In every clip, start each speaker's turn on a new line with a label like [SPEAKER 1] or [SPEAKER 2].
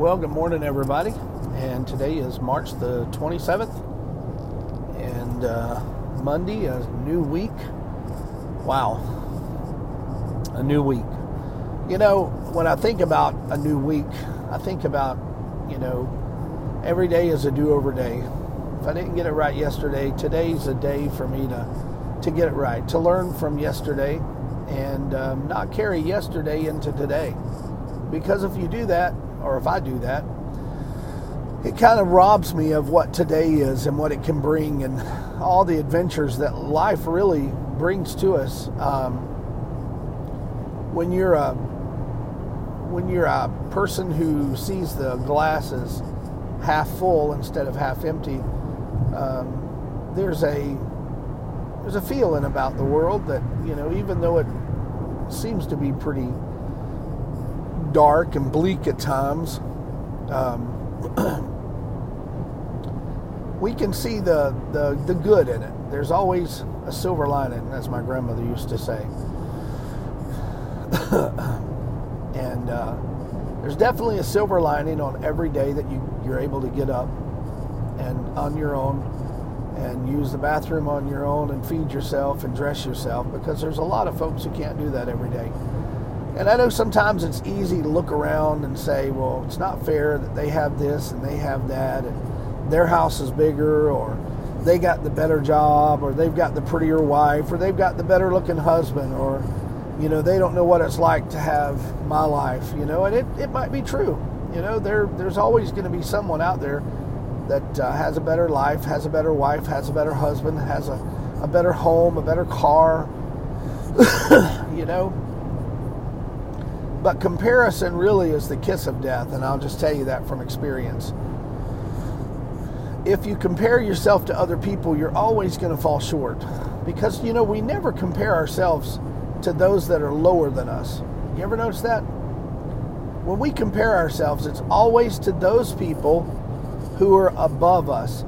[SPEAKER 1] Well, good morning, everybody. And today is March the 27th, and uh, Monday, a new week. Wow, a new week. You know, when I think about a new week, I think about, you know, every day is a do over day. If I didn't get it right yesterday, today's a day for me to, to get it right, to learn from yesterday and um, not carry yesterday into today. Because if you do that, or if I do that, it kind of robs me of what today is and what it can bring and all the adventures that life really brings to us. Um, when you're a when you're a person who sees the glasses half full instead of half empty, um, there's a there's a feeling about the world that you know even though it seems to be pretty dark and bleak at times. Um, we can see the, the, the good in it. There's always a silver lining, as my grandmother used to say. and uh, there's definitely a silver lining on every day that you, you're able to get up and on your own and use the bathroom on your own and feed yourself and dress yourself because there's a lot of folks who can't do that every day. And I know sometimes it's easy to look around and say, well, it's not fair that they have this and they have that, and their house is bigger, or they got the better job, or they've got the prettier wife, or they've got the better looking husband, or, you know, they don't know what it's like to have my life, you know, and it, it might be true. You know, there, there's always going to be someone out there that uh, has a better life, has a better wife, has a better husband, has a, a better home, a better car, you know. But comparison really is the kiss of death, and I'll just tell you that from experience. If you compare yourself to other people, you're always going to fall short. Because, you know, we never compare ourselves to those that are lower than us. You ever notice that? When we compare ourselves, it's always to those people who are above us,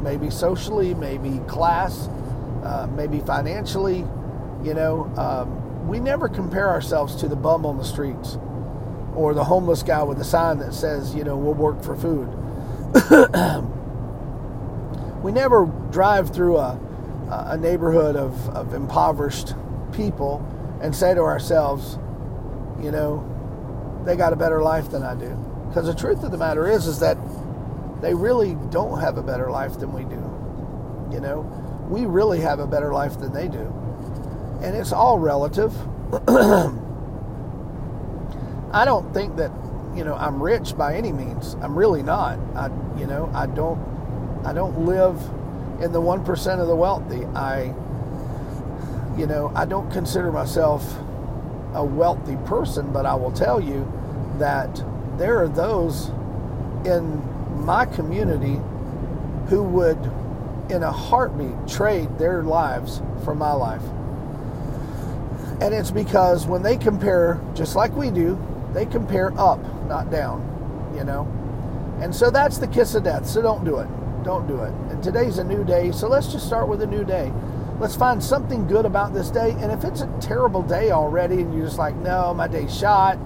[SPEAKER 1] maybe socially, maybe class, uh, maybe financially. You know, um, we never compare ourselves to the bum on the streets or the homeless guy with a sign that says, you know, we'll work for food. we never drive through a, a neighborhood of, of impoverished people and say to ourselves, you know, they got a better life than I do. Because the truth of the matter is, is that they really don't have a better life than we do. You know, we really have a better life than they do. And it's all relative. I don't think that, you know, I'm rich by any means. I'm really not. I, you know, I don't, I don't live in the 1% of the wealthy. I, you know, I don't consider myself a wealthy person, but I will tell you that there are those in my community who would, in a heartbeat, trade their lives for my life. And it's because when they compare, just like we do, they compare up, not down, you know? And so that's the kiss of death. So don't do it. Don't do it. And today's a new day, so let's just start with a new day. Let's find something good about this day. And if it's a terrible day already and you're just like, no, my day's shot,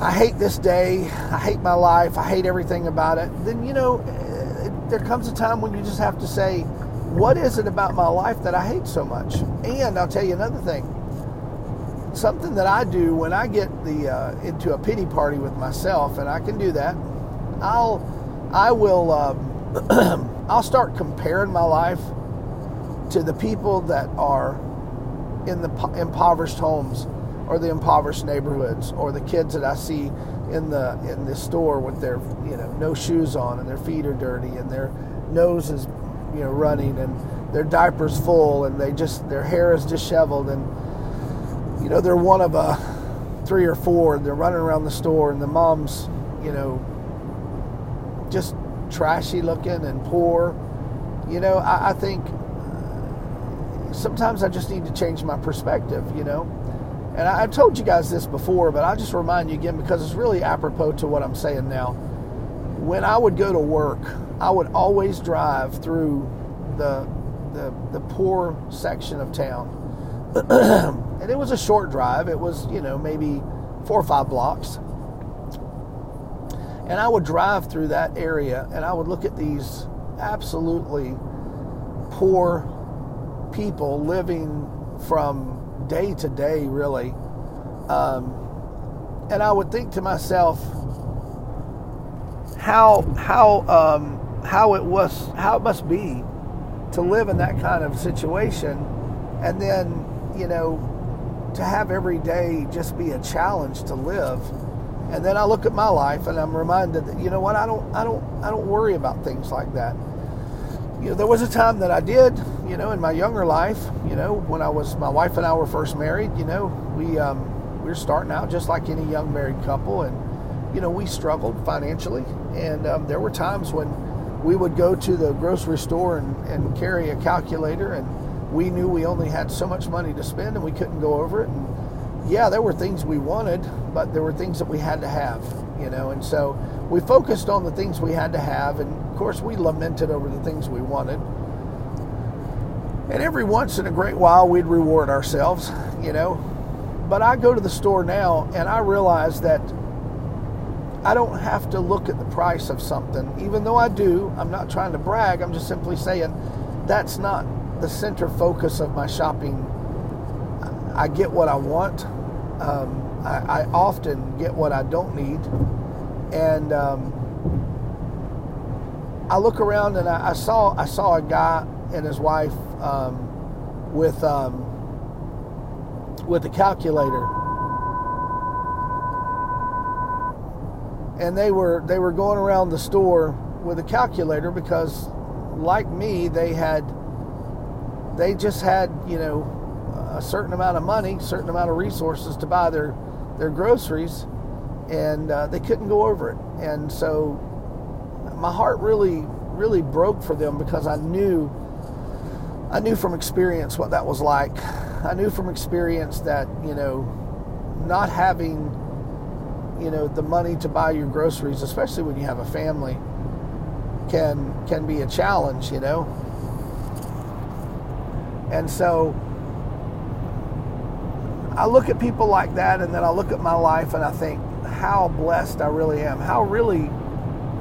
[SPEAKER 1] I hate this day, I hate my life, I hate everything about it, then you know, there comes a time when you just have to say, what is it about my life that I hate so much? And I'll tell you another thing. Something that I do when I get the uh, into a pity party with myself, and I can do that. I'll, I will, um, I'll start comparing my life to the people that are in the impoverished homes or the impoverished neighborhoods or the kids that I see in the in the store with their you know no shoes on and their feet are dirty and their nose is you know running and their diapers full and they just their hair is disheveled and you know they're one of a three or four and they're running around the store and the mom's you know just trashy looking and poor you know I, I think uh, sometimes I just need to change my perspective you know and I, have told you guys this before, but I'll just remind you again because it's really apropos to what I'm saying now. When I would go to work, I would always drive through the the, the poor section of town. and it was a short drive. It was, you know, maybe four or five blocks. And I would drive through that area and I would look at these absolutely poor people living from day to day, really. Um, and I would think to myself, how how um, how it was how it must be to live in that kind of situation, and then you know to have every day just be a challenge to live. And then I look at my life and I'm reminded that you know what I don't I don't I don't worry about things like that. You know, there was a time that I did, you know, in my younger life, you know, when I was my wife and I were first married, you know, we um, we were starting out just like any young married couple, and you know, we struggled financially, and um, there were times when we would go to the grocery store and, and carry a calculator and we knew we only had so much money to spend and we couldn't go over it. And yeah, there were things we wanted, but there were things that we had to have, you know. And so we focused on the things we had to have, and of course, we lamented over the things we wanted. And every once in a great while, we'd reward ourselves, you know. But I go to the store now and I realize that I don't have to look at the price of something, even though I do. I'm not trying to brag, I'm just simply saying that's not the center focus of my shopping. I get what I want. Um, I, I, often get what I don't need, and um, I look around and I, I, saw I saw a guy and his wife um, with um, with a calculator, and they were they were going around the store with a calculator because, like me, they had they just had, you know, a certain amount of money, certain amount of resources to buy their their groceries, and uh, they couldn't go over it. And so my heart really, really broke for them because I knew, I knew from experience what that was like. I knew from experience that you know, not having, you know, the money to buy your groceries, especially when you have a family, can can be a challenge. You know, and so I look at people like that and then I look at my life and I think how blessed I really am, how really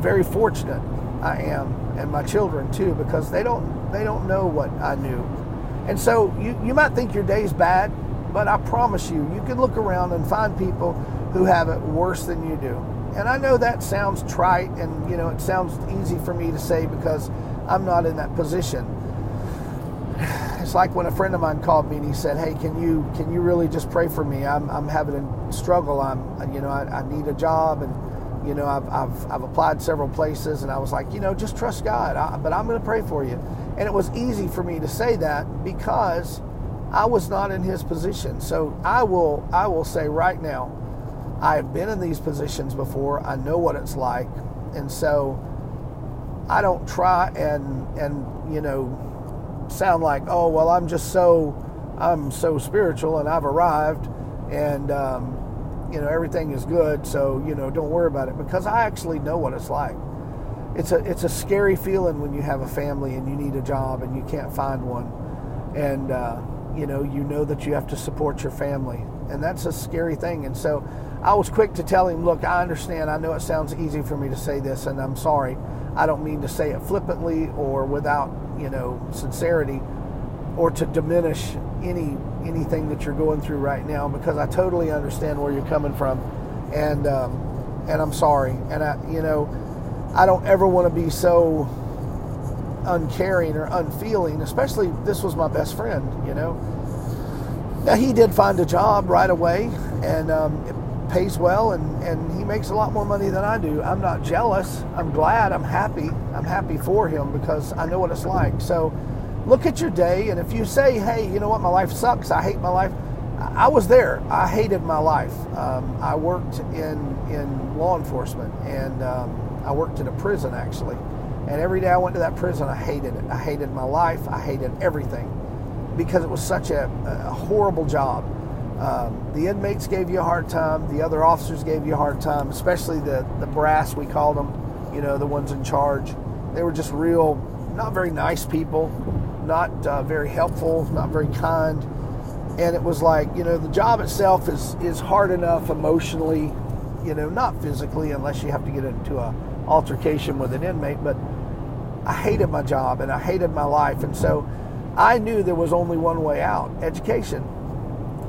[SPEAKER 1] very fortunate I am and my children too because they don't they don't know what I knew. And so you, you might think your day's bad, but I promise you, you can look around and find people who have it worse than you do. And I know that sounds trite and you know it sounds easy for me to say because I'm not in that position it's like when a friend of mine called me and he said, "Hey, can you can you really just pray for me? I'm I'm having a struggle. I'm you know I, I need a job and you know I've, I've I've applied several places and I was like, you know, just trust God. I, but I'm going to pray for you. And it was easy for me to say that because I was not in his position. So I will I will say right now, I have been in these positions before. I know what it's like, and so I don't try and and you know sound like, oh, well, I'm just so, I'm so spiritual and I've arrived and, um, you know, everything is good. So, you know, don't worry about it because I actually know what it's like. It's a, it's a scary feeling when you have a family and you need a job and you can't find one. And, uh, you know, you know that you have to support your family. And that's a scary thing. And so I was quick to tell him, look, I understand. I know it sounds easy for me to say this, and I'm sorry. I don't mean to say it flippantly or without you know sincerity or to diminish any anything that you're going through right now because I totally understand where you're coming from. And um, and I'm sorry. And I you know I don't ever want to be so uncaring or unfeeling especially this was my best friend you know. Now he did find a job right away and um, pays well and, and he makes a lot more money than I do. I'm not jealous. I'm glad. I'm happy. I'm happy for him because I know what it's like. So look at your day. And if you say, hey, you know what, my life sucks, I hate my life, I was there. I hated my life. Um, I worked in, in law enforcement and um, I worked in a prison actually. And every day I went to that prison, I hated it. I hated my life. I hated everything because it was such a, a horrible job. Um, the inmates gave you a hard time. The other officers gave you a hard time, especially the, the brass, we called them, you know, the ones in charge. They were just real, not very nice people, not uh, very helpful, not very kind. And it was like, you know, the job itself is, is hard enough emotionally, You know, not physically, unless you have to get into a altercation with an inmate, but I hated my job and I hated my life, and so I knew there was only one way out: education.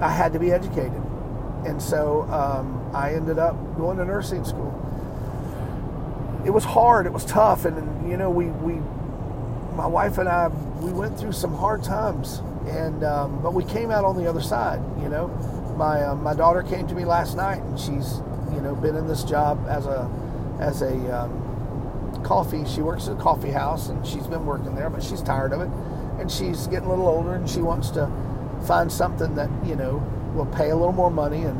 [SPEAKER 1] I had to be educated, and so um, I ended up going to nursing school. It was hard. It was tough, and you know, we we my wife and I we went through some hard times, and um, but we came out on the other side. You know, my uh, my daughter came to me last night, and she's you know been in this job as a as a um, coffee. She works at a coffee house, and she's been working there, but she's tired of it, and she's getting a little older, and she wants to find something that you know will pay a little more money. And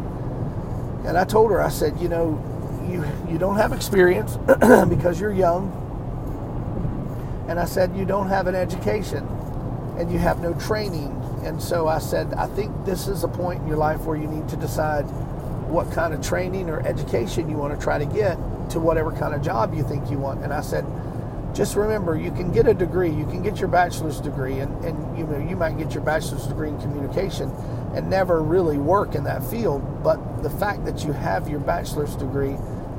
[SPEAKER 1] and I told her, I said, you know, you you don't have experience because you're young, and I said you don't have an education, and you have no training. And so I said, I think this is a point in your life where you need to decide what kind of training or education you want to try to get to whatever kind of job you think you want. And I said, just remember, you can get a degree, you can get your bachelor's degree, and, and you know you might get your bachelor's degree in communication and never really work in that field. But the fact that you have your bachelor's degree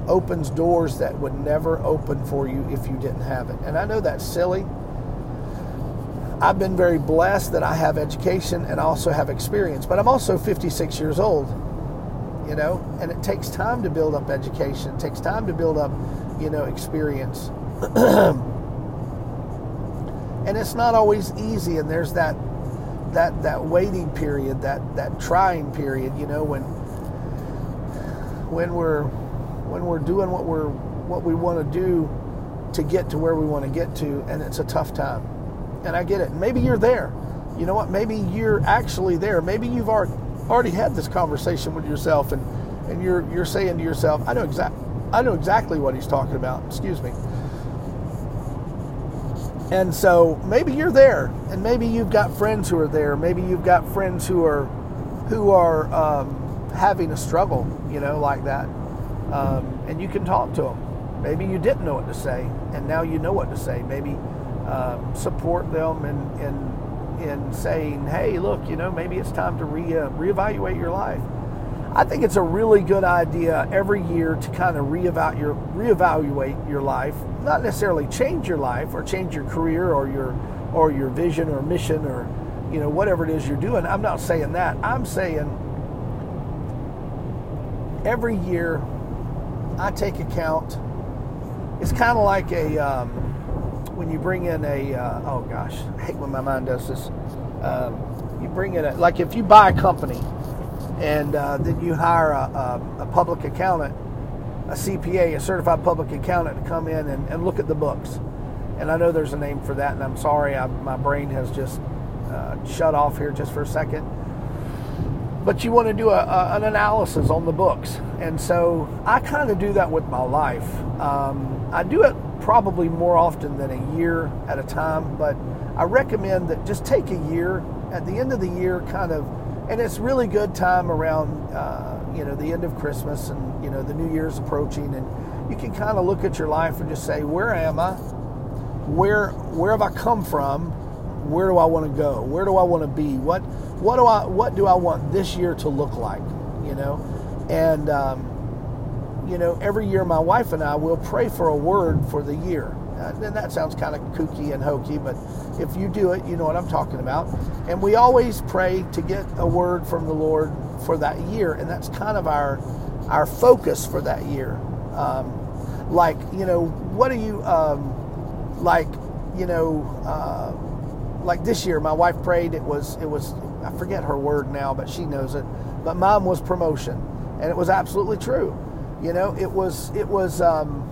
[SPEAKER 1] opens doors that would never open for you if you didn't have it. And I know that's silly. I've been very blessed that I have education and also have experience, but I'm also 56 years old you know, and it takes time to build up education. It takes time to build up, you know, experience. and it's not always easy and there's that that that waiting period, that that trying period, you know, when when we're when we're doing what we're what we want to do to get to where we want to get to and it's a tough time. And I get it. Maybe you're there. You know what? Maybe you're actually there. Maybe you've already already had this conversation with yourself and, and you're you're saying to yourself, I know exact I know exactly what he's talking about. Excuse me. And so maybe you're there, and maybe you've got friends who are there. Maybe you've got friends who are who are um, having a struggle, you know, like that, um, and you can talk to them. Maybe you didn't know what to say, and now you know what to say. Maybe um, support them in, in in saying, hey, look, you know, maybe it's time to re, uh, reevaluate your life. I think it's a really good idea every year to kind of reevaluate your, reevaluate your life, not necessarily change your life or change your career or your or your vision or mission or you know whatever it is you're doing. I'm not saying that. I'm saying every year I take account. It's kind of like a um, when you bring in a uh, oh gosh, I hate when my mind does this. Um, you bring in a like if you buy a company and uh, then you hire a, a, a, public accountant, a CPA, a certified public accountant, to come in and, and, look at the books. And I know there's a name for that, and I'm sorry, I, my brain has just uh, shut off here just for a second. But you want to do a, an analysis on the books, and so I kind of do that with my life. Um, I do it probably more often than a year at a time, but I recommend that just take a year. At the end of the year, kind of, and it's really good time around, uh, you know, the end of Christmas and you know the New Year's approaching, and you can kind of look at your life and just say, where am I? Where where have I come from? Where do I want to go? Where do I want to be? What what do I what do I want this year to look like? You know, and um, you know, every year my wife and I will pray for a word for the year. And that sounds kind of kooky and hokey, but if you do it, you know what I'm talking about. And we always pray to get a word from the Lord for that year, and that's kind of our our focus for that year. Um, like, you know, what are you um, like? You know, uh, like this year, my wife prayed. It was it was I forget her word now, but she knows it. But mine was promotion, and it was absolutely true. You know, it was it was um,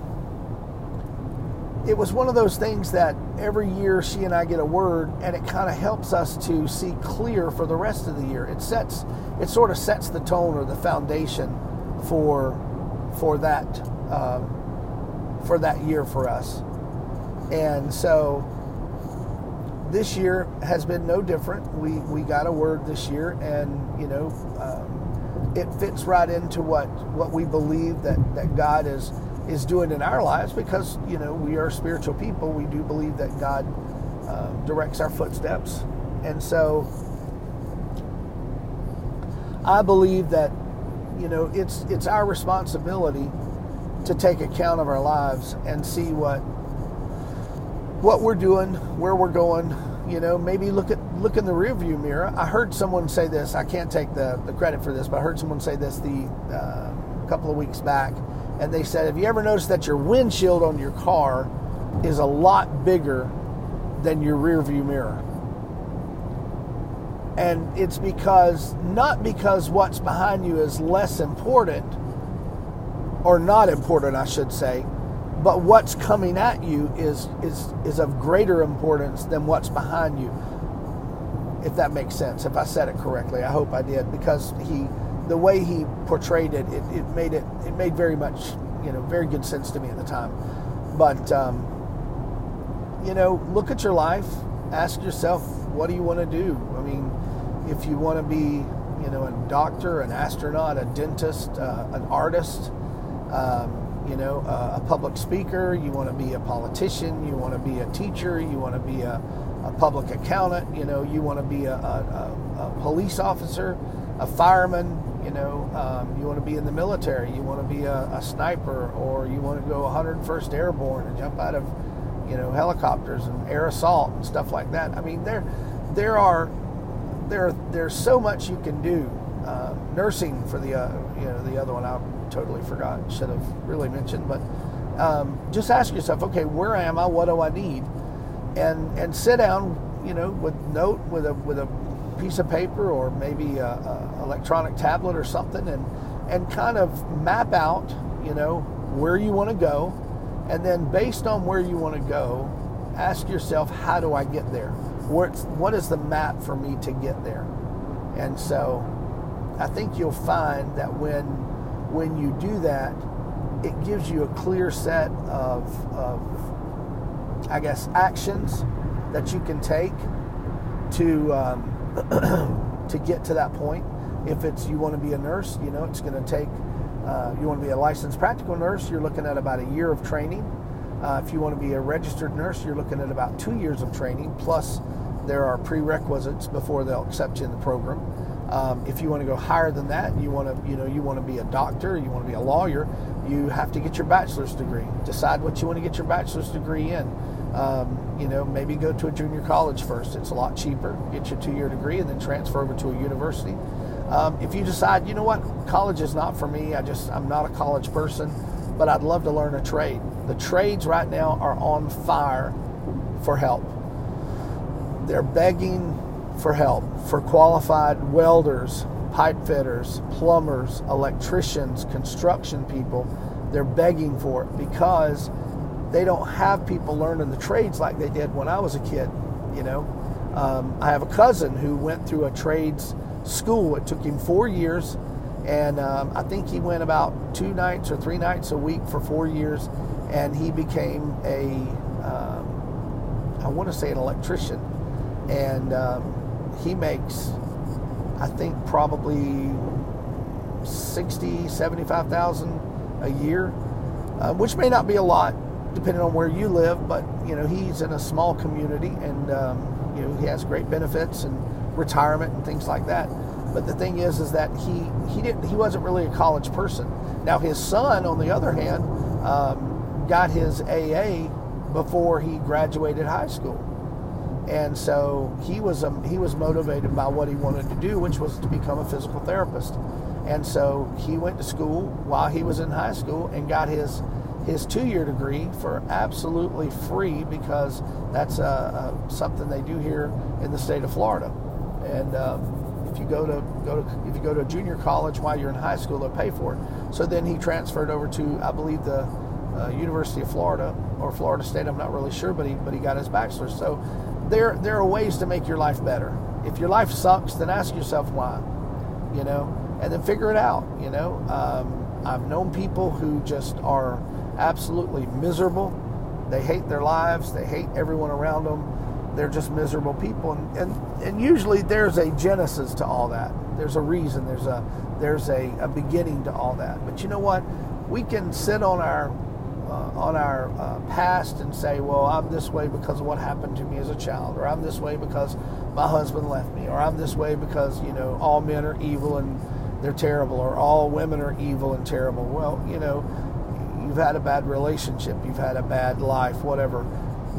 [SPEAKER 1] it was one of those things that every year she and I get a word, and it kind of helps us to see clear for the rest of the year. It sets it sort of sets the tone or the foundation for for that um, for that year for us, and so this year has been no different. We we got a word this year, and you know. Um, it fits right into what what we believe that that God is is doing in our lives because you know we are spiritual people. We do believe that God uh, directs our footsteps, and so I believe that you know, it's it's our responsibility to take account of our lives and see what what we're doing, where we're going. You know, maybe look at look in the rearview mirror. I heard someone say this. I can't take the, the credit for this, but I heard someone say this the uh, couple of weeks back, and they said, "Have you ever noticed that your windshield on your car is a lot bigger than your rearview mirror?" And it's because not because what's behind you is less important or not important, I should say, but what's coming at you is is is of greater importance than what's behind you. If that makes sense, if I said it correctly, I hope I did because he, the way he portrayed it, it, it made it it made very much you know very good sense to me at the time. But um, you know, look at your life, ask yourself, what do you want to do? I mean, if you want to be you know a doctor, an astronaut, a dentist, uh, an artist. Um, you know, a, public speaker, you want to be a politician, you want to be a teacher, you want to be a, a public accountant, you know, you want to be a, a, a, police officer, a fireman, you know, um, you want to be in the military, you want to be a, sniper, or you want to go 101st Airborne and jump out of, you know, helicopters and air assault and stuff like that. I mean, there, there are, there, there's so much you can do. Uh, nursing for the, uh, you know, the other one I totally forgot. Should have really mentioned, but um, just ask yourself, okay, where am I? What do I need? And and sit down, you know, with note with a with a piece of paper or maybe a, a electronic tablet or something, and and kind of map out, you know, where you want to go, and then based on where you want to go, ask yourself, how do I get there? What's, what is the map for me to get there? And so, I think you'll find that when when you do that, it gives you a clear set of, of I guess, actions that you can take to um, to get to that point. If it's you want to be a nurse, you know, it's going to take. Uh, you want to be a licensed practical nurse, you're looking at about a year of training. Uh, if you want to be a registered nurse, you're looking at about two years of training. Plus, there are prerequisites before they'll accept you in the program. Um, if you want to go higher than that, you want to, you know, you want to be a doctor, you want to be a lawyer, you have to get your bachelor's degree. Decide what you want to get your bachelor's degree in. Um, you know, maybe go to a junior college first. It's a lot cheaper. Get your two-year degree and then transfer over to a university. Um, if you decide, you know what, college is not for me. I just, I'm not a college person, but I'd love to learn a trade. The trades right now are on fire for help. They're begging for help for qualified welders, pipe fitters, plumbers, electricians, construction people. They're begging for it because they don't have people learning the trades like they did when I was a kid. You know, um, I have a cousin who went through a trades school. It took him four years, and um, I think he went about two nights or three nights a week for four years, and he became a um, I want to say an electrician, and um, he makes, I think, probably 60, 75,000 a year, uh, which may not be a lot depending on where you live, but you know he's in a small community and um, you know he has great benefits and retirement and things like that. But the thing is, is that he he didn't he wasn't really a college person. Now his son, on the other hand, um, got his AA before he graduated high school and so he was um, he was motivated by what he wanted to do, which was to become a physical therapist. And so he went to school while he was in high school and got his his two year degree for absolutely free because that's uh, uh, something they do here in the state of Florida. And um, if you go to go to if you go to a junior college while you're in high school, they'll pay for it. So then he transferred over to I believe the uh, University of Florida or Florida State. I'm not really sure, but he but he got his bachelor's. So there there are ways to make your life better. If your life sucks, then ask yourself why, you know, and then figure it out. You know, um, I've known people who just are absolutely miserable. They hate their lives. They hate everyone around them. They're just miserable people, and and, and usually there's a genesis to all that. There's a reason. There's a there's a, a beginning to all that. But you know what? We can sit on our uh, on our uh, past and say, well, I'm this way because of what happened to me as a child, or I'm this way because my husband left me, or I'm this way because, you know, all men are evil and, they're terrible or all women are evil and terrible. Well, you know, you've had a bad relationship, you've had a bad life, whatever.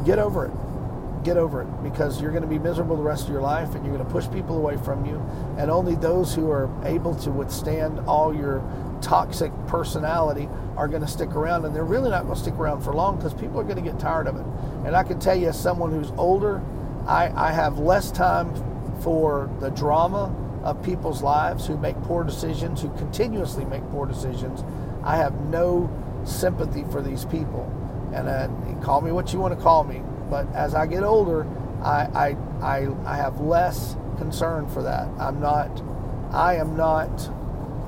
[SPEAKER 1] Get over it. Get over it because you're going to be miserable the rest of your life and you're going to push people away from you. And only those who are able to withstand all your toxic personality are going to stick around. And they're really not going to stick around for long because people are going to get tired of it. And I can tell you, as someone who's older, I, I have less time for the drama of people's lives who make poor decisions, who continuously make poor decisions. I have no sympathy for these people. And uh, call me what you want to call me. But as I get older, I, I, I, I have less concern for that. I'm not, I am not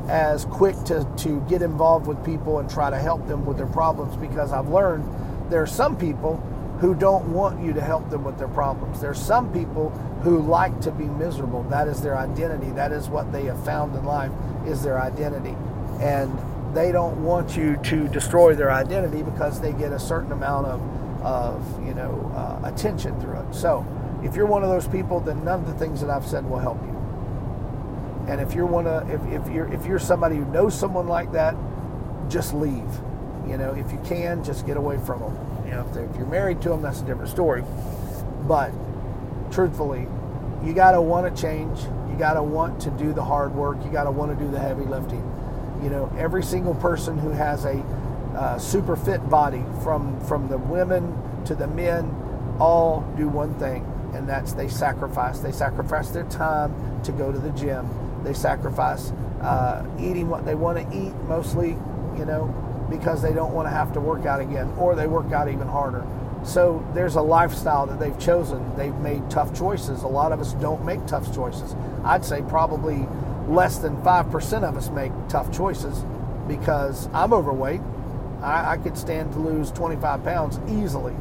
[SPEAKER 1] as quick to, to get involved with people and try to help them with their problems because I've learned there are some people who don't want you to help them with their problems. There's some people who like to be miserable. That is their identity. That is what they have found in life is their identity. And they don't want you to destroy their identity because they get a certain amount of, of you know, uh, attention through it. So if you're one of those people, then none of the things that I've said will help you. And if you're one of, if, if you're if you're somebody who knows someone like that, just leave. You know, if you can, just get away from them. You know, if, if you're married to them, that's a different story. But truthfully, you got to want to change. You got to want to do the hard work. You got to want to do the heavy lifting. You know, every single person who has a uh, super fit body, from from the women to the men, all do one thing, and that's they sacrifice. They sacrifice their time to go to the gym. They sacrifice uh, eating what they want to eat, mostly, you know, because they don't want to have to work out again, or they work out even harder. So there's a lifestyle that they've chosen. They've made tough choices. A lot of us don't make tough choices. I'd say probably less than 5% of us make tough choices because I'm overweight. I, I could stand to lose 25 pounds easily.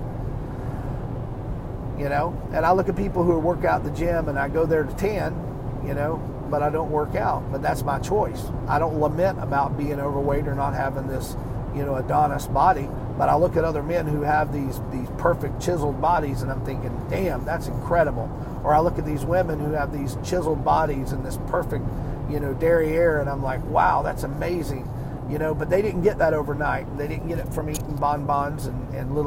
[SPEAKER 1] You know, and I look at people who work out the gym and I go there to 10, you know, but I don't work out. But that's my choice. I don't lament about being overweight or not having this, you know, Adonis body. But I look at other men who have these these perfect chiseled bodies, and I'm thinking, damn, that's incredible. Or I look at these women who have these chiseled bodies and this perfect, you know, derriere, and I'm like, wow, that's amazing. You know, but they didn't get that overnight. They didn't get it from eating bonbons and, and little